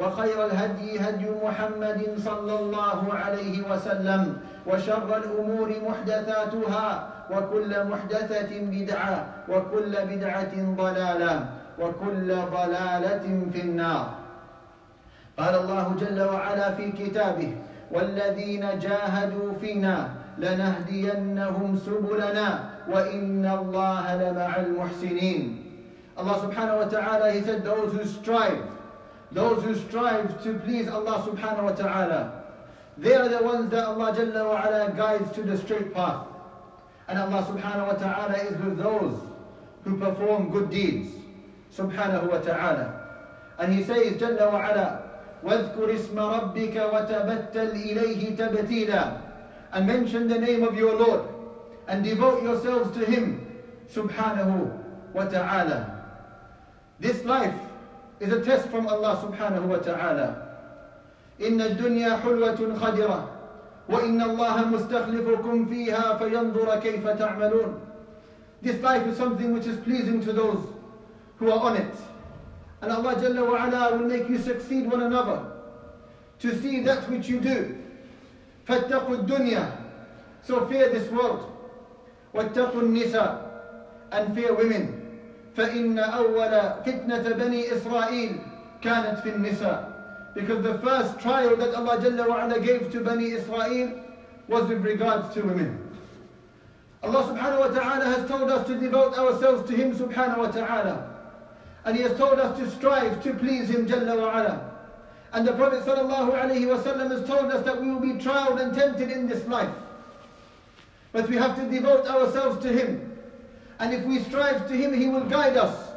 وخير الهدي هدي محمد صلى الله عليه وسلم وشر الأمور محدثاتها وكل محدثة بدعة وكل بدعة ضلالة وكل ضلالة في النار. قال الله جل وعلا في كتابه والذين جاهدوا فينا لنهدينهم سبلنا وإن الله لمع المحسنين. subhanahu wa ta'ala he said those who strive those who strive to please Allah subhanahu wa ta'ala they are the ones that Allah jalla wa ala guides to the straight path and Allah subhanahu wa ta'ala is with those who perform good deeds subhanahu wa ta'ala and he says jalla wa ala واذكر اسم ربك وتبتل إليه تبتيلا and mention the name of your Lord and devote yourselves to him subhanahu wa ta'ala this life is a test from Allah subhanahu wa ta'ala إن الدنيا حلوة خضرة وإن الله مستخلفكم فيها فينظر كيف تعملون This life is something which is pleasing to those who are on it. And Allah Jalla wa ala will make you succeed one another to see that which you do. فاتقوا الدنيا So fear this world. واتقوا النساء And fear women. فإن أول فتنة بني إسرائيل كانت في النساء because the first trial that Allah Jalla wa ala gave to Bani Israel was with regards to women. Allah subhanahu wa ta'ala has told us to devote ourselves to Him subhanahu wa ta'ala. And He has told us to strive to please Him Jalla wa ala. And the Prophet sallallahu alayhi wa sallam has told us that we will be trialed and tempted in this life. But we have to devote ourselves to Him. And if we strive to Him, He will guide us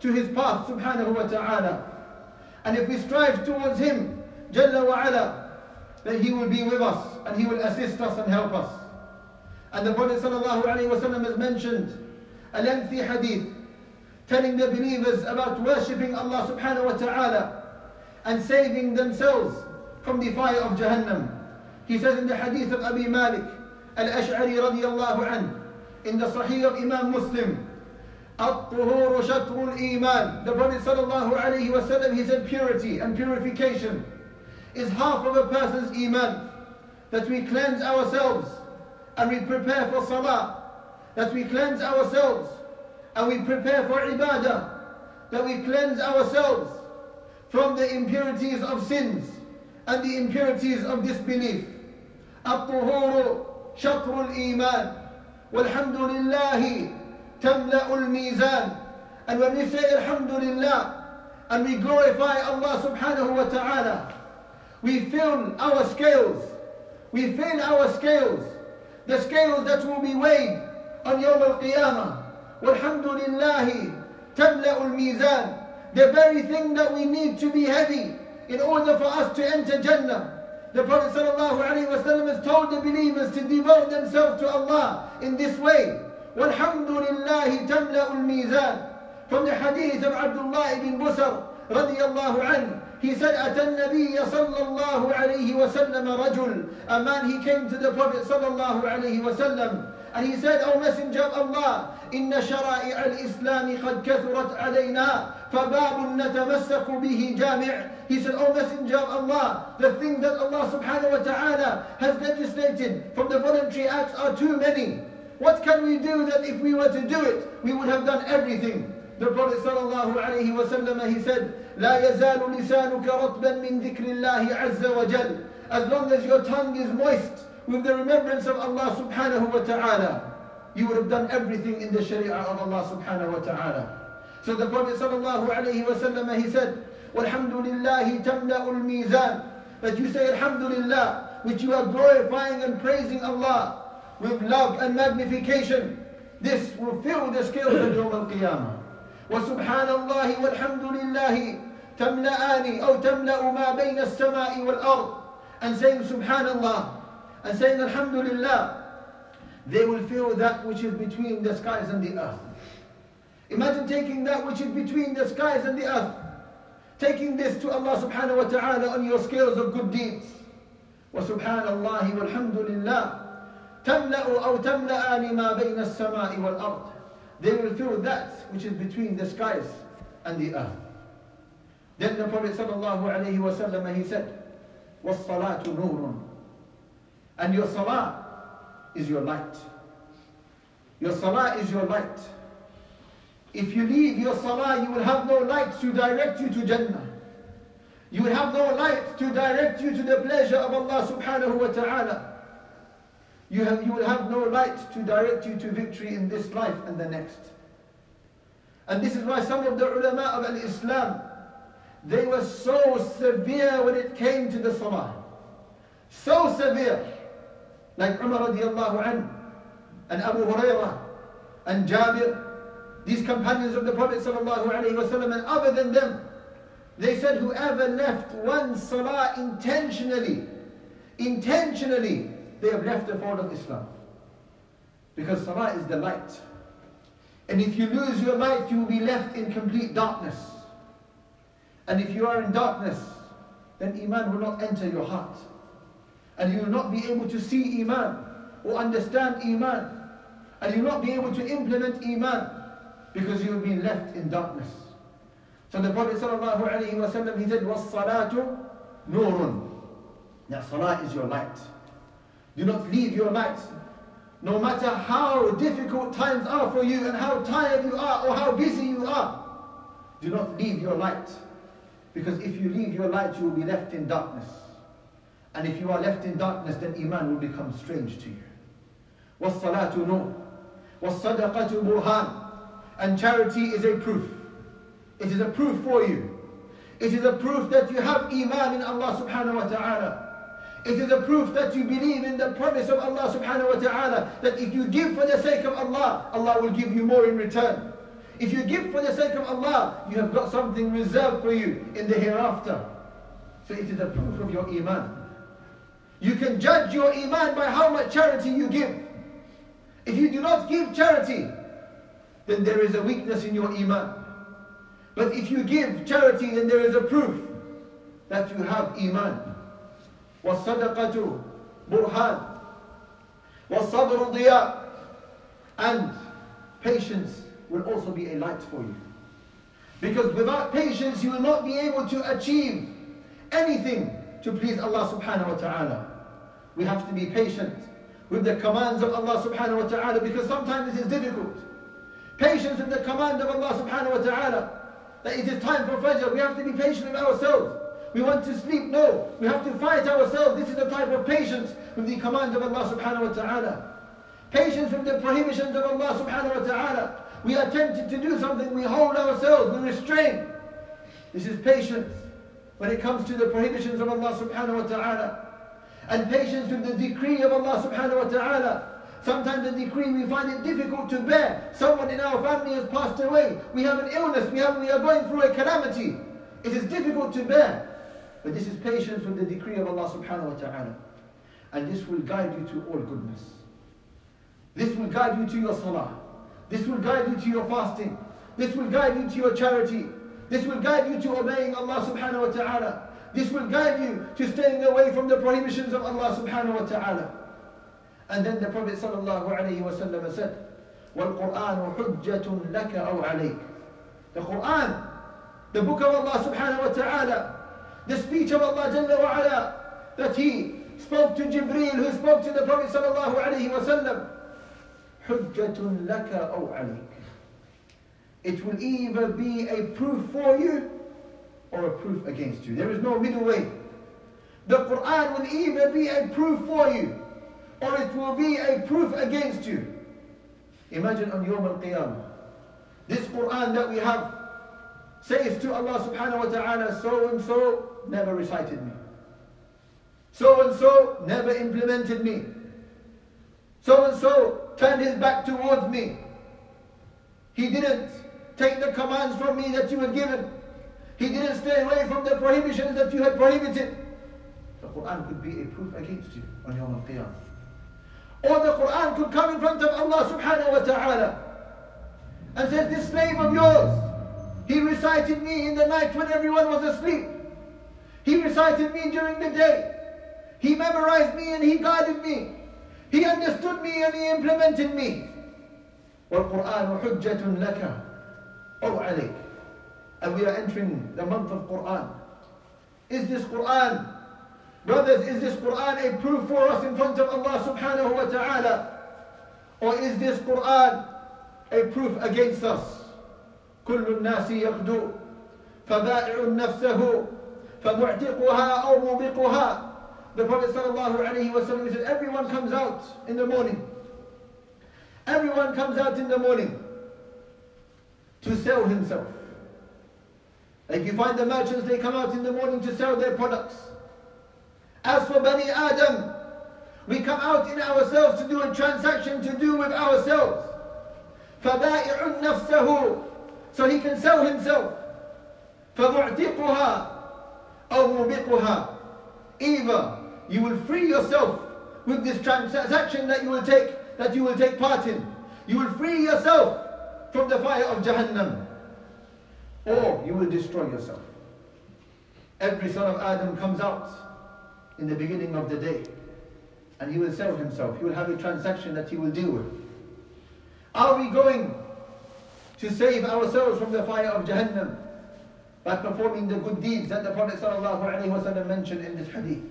to His path subhanahu wa ta'ala. And if we strive towards Him, Jalla wa ala, then He will be with us and He will assist us and help us. And the Prophet sallallahu alaihi wasallam has mentioned a lengthy hadith telling the believers about worshipping Allah subhanahu wa ta'ala and saving themselves from the fire of Jahannam. He says in the hadith of Abi Malik al-Ash'ari radiyallahu anhu in the Sahih of Imam Muslim, الطهور شطر الإيمان. The Prophet sallallahu alaihi wasallam he said purity and purification is half of a person's iman. That we cleanse ourselves and we prepare for salah. That we cleanse ourselves and we prepare for ibadah. That we cleanse ourselves from the impurities of sins and the impurities of disbelief. الطهور شطر الإيمان. والحمد لله تملأ الميزان and when we say alhamdulillah and we glorify Allah subhanahu wa ta'ala we fill our scales we fill our scales the scales that will be weighed on Yawm al-Qiyamah walhamdulillahi تملأ الميزان the very thing that we need to be heavy in order for us to enter Jannah the Prophet ﷺ has told the believers to devote themselves to Allah in this way والحمد لله تملأ الميزان From the hadith of Abdullah ibn Busr رضي الله عنه He said, أتى النبي صلى الله عليه وسلم رجل A man, he came to the Prophet صلى الله عليه وسلم And he said, O Messenger of Allah, إن شرائع الإسلام قد كثرت علينا فباب نتمسك به جامع He said, O Messenger of Allah, the things that Allah subhanahu wa ta'ala has legislated from the voluntary acts are too many. What can we do that if we were to do it, we would have done everything? The Prophet sallallahu alayhi wa sallam, he said, لا يزال لسانك رطبا من ذكر الله عز وجل. As long as your tongue is moist with the remembrance of Allah subhanahu wa ta'ala, you would have done everything in the sharia of Allah subhanahu wa ta'ala. So the Prophet sallallahu alayhi wa sallam, he said, وَالْحَمْدُ لِلَّهِ تَمْلَأُ الْمِيزَانِ That you say Alhamdulillah, which you are glorifying and praising Allah with love and magnification. This will fill the scales of Yawm al-Qiyamah. وسبحان الله والحمد لله تملأان أو تملأ ما بين السماء والأرض and saying Subhanallah and saying Alhamdulillah they will fill that which is between the skies and the earth. Imagine taking that which is between the skies and the earth, taking this to Allah subhanahu wa ta'ala on your scales of good deeds. وسبحان الله والحمد لله تملأ أو تملأان ما بين السماء والأرض They will fill that which is between the skies and the earth. Then the Prophet sallallahu alayhi wa sallam, he said, وَالصَّلَاةُ نُورٌ And your salah is your light. Your salah is your light. If you leave your salah, you will have no light to direct you to Jannah. You will have no light to direct you to the pleasure of Allah subhanahu wa ta'ala. You, have, you will have no light to direct you to victory in this life and the next. And this is why some of the ulama of al-Islam, they were so severe when it came to the salah. So severe. Like Umar radiallahu anhu, and Abu Hurairah, and Jabir, these companions of the Prophet wasallam, and other than them, they said whoever left one salah intentionally, intentionally, they have left the fold of Islam. Because Salah is the light. And if you lose your light, you will be left in complete darkness. And if you are in darkness, then Iman will not enter your heart. And you will not be able to see Iman or understand Iman. And you will not be able to implement Iman because you will be left in darkness. So the Prophet sallallahu alaihi wasallam he said, "Was salatu nurun." Now, salah is your light. Do not leave your light, no matter how difficult times are for you and how tired you are or how busy you are. Do not leave your light, because if you leave your light, you will be left in darkness. And if you are left in darkness, then iman will become strange to you. Was salatu nur. Was sadaqatu burhan. And charity is a proof. It is a proof for you. It is a proof that you have Iman in Allah subhanahu wa ta'ala. It is a proof that you believe in the promise of Allah subhanahu wa ta'ala that if you give for the sake of Allah, Allah will give you more in return. If you give for the sake of Allah, you have got something reserved for you in the hereafter. So it is a proof of your iman. You can judge your iman by how much charity you give. If you do not give charity, then there is a weakness in your iman. But if you give charity, then there is a proof that you have iman. والصدقة برهان والصبر ضياء and patience will also be a light for you because without patience you will not be able to achieve anything to please Allah subhanahu wa ta'ala we have to be patient with the commands of Allah subhanahu wa ta'ala because sometimes it is difficult patience with the command of Allah subhanahu wa ta'ala that it is time for Fajr we have to be patient with ourselves we want to sleep. No, we have to fight ourselves. This is the type of patience with the command of Allah subhanahu wa ta'ala. Patience with the prohibitions of Allah subhanahu wa ta'ala. We are tempted to do something, we hold ourselves, we restrain. This is patience when it comes to the prohibitions of Allah subhanahu wa ta'ala. And patience with the decree of Allah subhanahu wa ta'ala. Sometimes the decree we find it difficult to bear. Someone in our family has passed away. We have an illness. We, have, we are going through a calamity. It is difficult to bear. But this is patience with the decree of Allah subhanahu wa ta'ala. And this will guide you to all goodness. This will guide you to your salah. This will guide you to your fasting. This will guide you to your charity. This will guide you to obeying Allah subhanahu wa ta'ala. This will guide you to staying away from the prohibitions of Allah subhanahu wa ta'ala. And then the Prophet sallallahu alayhi wa said, وَالْقُرْآنُ حُجَّةٌ لَكَ أَوْ عَلَيْكَ The Quran, the book of Allah subhanahu wa ta'ala, the speech of Allah Jalla wa ala, that He spoke to Jibreel, who spoke to the Prophet sallallahu alayhi wa sallam, حُجَّةٌ لَكَ أَوْ عَلَيْكَ It will either be a proof for you or a proof against you. There is no middle way. The Quran will either be a proof for you or it will be a proof against you. Imagine on Yom Al-Qiyamah, this Quran that we have says to Allah subhanahu wa ta'ala, so and so never recited me. So and so never implemented me. So and so turned his back towards me. He didn't take the commands from me that you had given. He didn't stay away from the prohibitions that you had prohibited. The Quran could be a proof against you on Yom Al-Qiyamah. Or the Quran could come in front of Allah subhanahu wa ta'ala and says, This slave of yours, he recited me in the night when everyone was asleep. He recited me during the day. He memorized me and he guided me. He understood me and he implemented me. والقرآن حجة لك أو عليك. And we are entering the month of Quran. Is this Quran Brothers, is this Quran a proof for us in front of Allah subhanahu wa ta'ala? Or is this Quran a proof against us? كل الناس يغدو فبائع نفسه فمعتقها أو موبقها The Prophet sallallahu alayhi wa sallam said, everyone comes out in the morning. Everyone comes out in the morning to sell himself. Like you find the merchants, they come out in the morning to sell their products. As for Bani Adam, we come out in ourselves to do a transaction to do with ourselves. فَبَائِعٌ نَفْسَهُ So he can sell himself. فَمُعْتِقُهَا أَوْ مُبِقُهَا Either you will free yourself with this transaction that you will take, that you will take part in. You will free yourself from the fire of Jahannam. Or you will destroy yourself. Every son of Adam comes out in the beginning of the day. And he will sell himself. He will have a transaction that he will deal with. Are we going to save ourselves from the fire of Jahannam by performing the good deeds that the Prophet ﷺ mentioned in this hadith?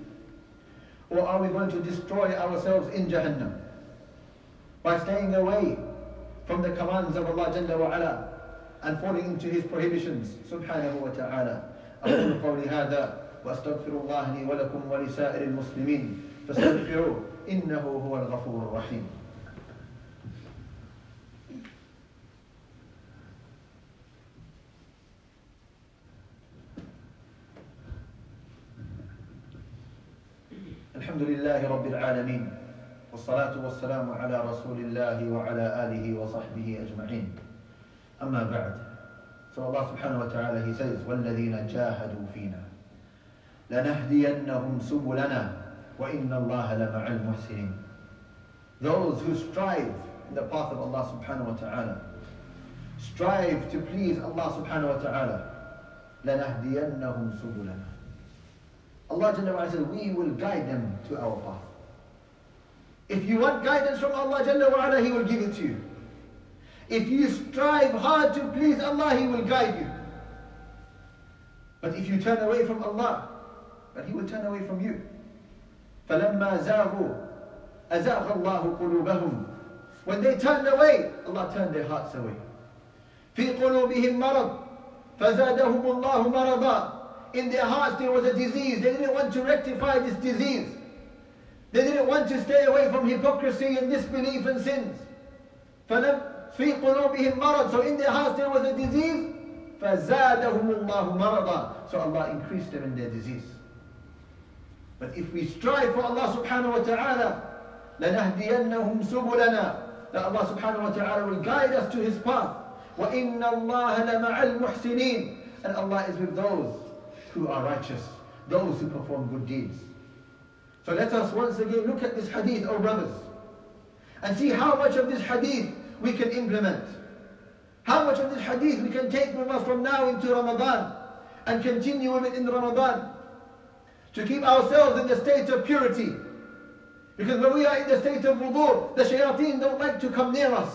Or are we going to destroy ourselves in Jahannam by staying away from the commands of Allah Jalla wa ala and falling into His prohibitions subhanahu wa ta'ala أقول قولي هذا واستغفر الله لي ولكم ولسائر المسلمين فاستغفروه إنه هو الغفور الرحيم. الحمد لله رب العالمين والصلاة والسلام على رسول الله وعلى آله وصحبه أجمعين. أما بعد subhanahu wa ta'ala he says وَالَّذِينَ جَاهَدُوا فِينَا. لنهدينهم سبلنا وإن الله لمع المحسنين Those who strive in the path of Allah subhanahu wa ta'ala strive to please Allah subhanahu wa ta'ala لنهدينهم سبلنا Allah Jalla wa says we will guide them to our path if you want guidance from Allah Jalla wa ala, He will give it to you if you strive hard to please Allah He will guide you but if you turn away from Allah but he will turn away from you. فَلَمَّا زَاغُوا أَزَاغَ اللَّهُ قُلُوبَهُمْ When they turned away, Allah turned their hearts away. فِي قُلُوبِهِمْ مَرَضٍ فَزَادَهُمُ اللَّهُ مَرَضًا In their hearts there was a disease. They didn't want to rectify this disease. They didn't want to stay away from hypocrisy and disbelief and sins. فَلَمْ فِي قُلُوبِهِمْ مَرَضٍ So in their hearts there was a disease. فَزَادَهُمُ اللَّهُ مَرَضًا So Allah increased them in their disease. But if we strive for Allah subhanahu wa ta'ala, لَنَهْدِيَنَّهُمْ سُبُلَنَا That Allah subhanahu wa ta'ala will guide us to His path. وَإِنَّ اللَّهَ لَمَعَ الْمُحْسِنِينَ And Allah is with those who are righteous, those who perform good deeds. So let us once again look at this hadith, oh brothers, and see how much of this hadith we can implement. How much of this hadith we can take with us from now into Ramadan and continue with it in Ramadan to keep ourselves in the state of purity, Because when we are in the state of wudu, the shayateen don't like to come near us.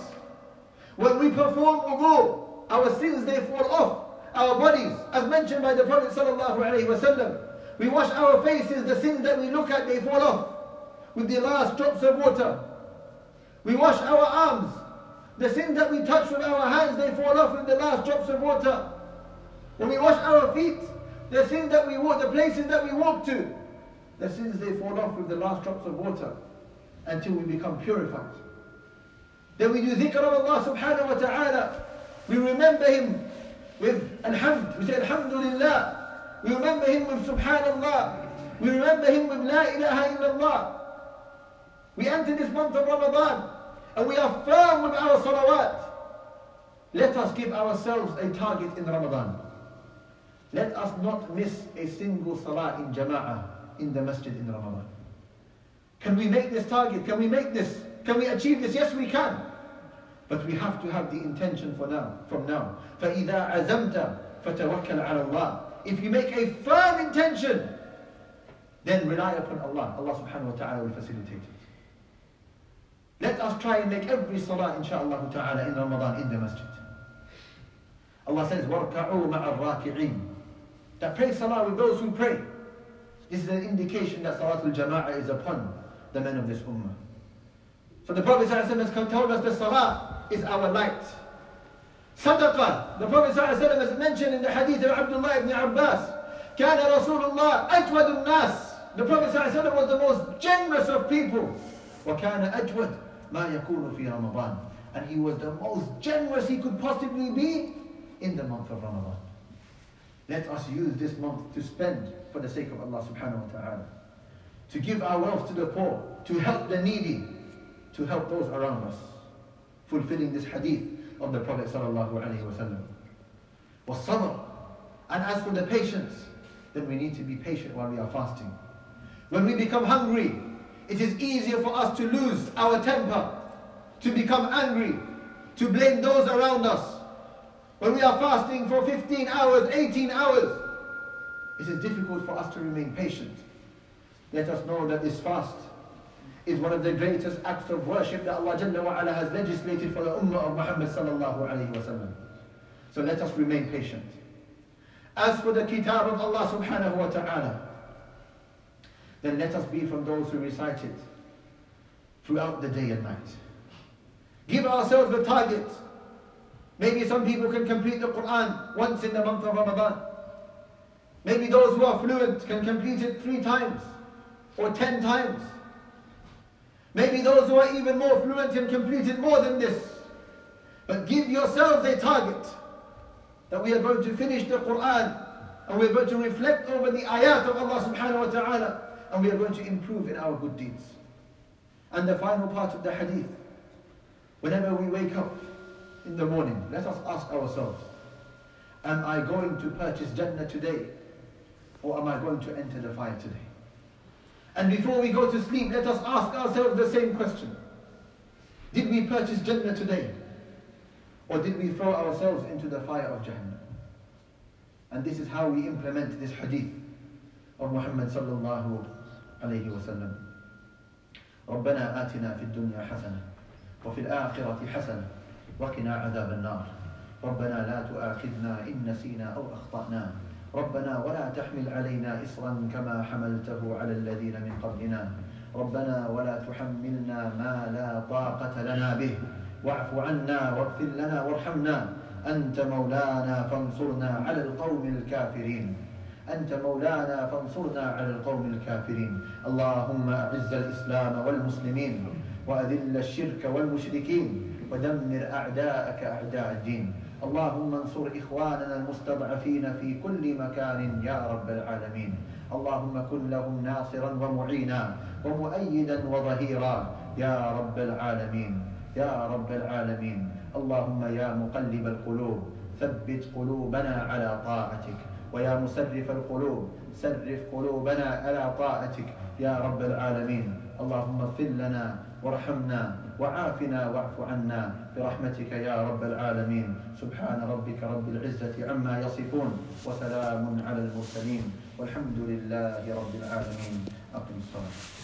When we perform wudu, our sins they fall off our bodies, as mentioned by the Prophet sallallahu. We wash our faces, the sins that we look at they fall off with the last drops of water. We wash our arms, the sins that we touch with our hands they fall off with the last drops of water. When we wash our feet, the sins that we walk, the places that we walk to, the sins they fall off with the last drops of water until we become purified. Then we do dhikr of Allah subhanahu wa ta'ala. We remember Him with Alhamd. We say Alhamdulillah. We remember Him with Subhanallah. We remember Him with La ilaha illallah. We enter this month of Ramadan and we are firm with our salawat. Let us give ourselves a target in Ramadan. Let us not miss a single salah in jama'ah in the masjid in Ramadan. Can we make this target? Can we make this? Can we achieve this? Yes, we can. But we have to have the intention for now, from now. فَإِذَا عَزَمْتَ فَتَوَكَّلْ عَلَى اللَّهِ If you make a firm intention, then rely upon Allah. Allah subhanahu wa ta'ala will facilitate it. Let us try and make every salah, inshaAllah ta'ala, in Ramadan, in the masjid. Allah says, وَارْكَعُوا مَعَ الرَّاكِعِينَ That pray salah with those who pray. This is an indication that Salatul Jama'ah is upon the men of this ummah. So the Prophet ﷺ has told us that salah is our light. Sadaqah, the Prophet ﷺ has mentioned in the hadith of Abdullah ibn Abbas, كان رسول الله أجود الناس. The Prophet ﷺ was the most generous of people. وكان أجود ما يكون في رمضان. And he was the most generous he could possibly be in the month of Ramadan. Let us use this month to spend for the sake of Allah subhanahu wa ta'ala. To give our wealth to the poor, to help the needy, to help those around us. Fulfilling this hadith of the Prophet sallallahu alayhi wa sallam. Was And as for the patience, then we need to be patient while we are fasting. When we become hungry, it is easier for us to lose our temper, to become angry, to blame those around us. When we are fasting for 15 hours, 18 hours, it is difficult for us to remain patient. Let us know that this fast is one of the greatest acts of worship that Allah Jalla has legislated for the Ummah of Muhammad sallallahu alayhi wa So let us remain patient. As for the kitab of Allah subhanahu wa ta'ala, then let us be from those who recite it throughout the day and night. Give ourselves the target. Maybe some people can complete the Quran once in the month of Ramadan. Maybe those who are fluent can complete it three times or ten times. Maybe those who are even more fluent can complete it more than this. But give yourselves a target that we are going to finish the Quran and we're going to reflect over the ayat of Allah subhanahu wa ta'ala and we are going to improve in our good deeds. And the final part of the hadith, whenever we wake up in the morning, let us ask ourselves, am I going to purchase Jannah today or am I going to enter the fire today? And before we go to sleep, let us ask ourselves the same question. Did we purchase Jannah today? Or did we throw ourselves into the fire of Jahannam? And this is how we implement this hadith of Muhammad sallallahu alayhi wa sallam. ربنا آتنا في الدنيا حسنة وفي الآخرة حسنة وقنا عذاب النار. ربنا لا تؤاخذنا إن نسينا أو أخطأنا. ربنا ولا تحمل علينا إصرا كما حملته على الذين من قبلنا. ربنا ولا تحملنا ما لا طاقة لنا به. واعف عنا واغفر لنا وارحمنا. أنت مولانا فانصرنا على القوم الكافرين. أنت مولانا فانصرنا على القوم الكافرين. اللهم أعز الإسلام والمسلمين. وأذل الشرك والمشركين. ودمر أعداءك أعداء الدين. اللهم انصر إخواننا المستضعفين في كل مكان يا رب العالمين. اللهم كن لهم ناصرا ومعينا ومؤيدا وظهيرا يا رب العالمين. يا رب العالمين. اللهم يا مقلب القلوب ثبت قلوبنا على طاعتك. ويا مسرف القلوب سرف قلوبنا على طاعتك يا رب العالمين. اللهم اغفر لنا وارحمنا وعافنا واعف عنا برحمتك يا رب العالمين. سبحان ربك رب العزة عما يصفون وسلام على المرسلين والحمد لله رب العالمين. أقم الصلاة.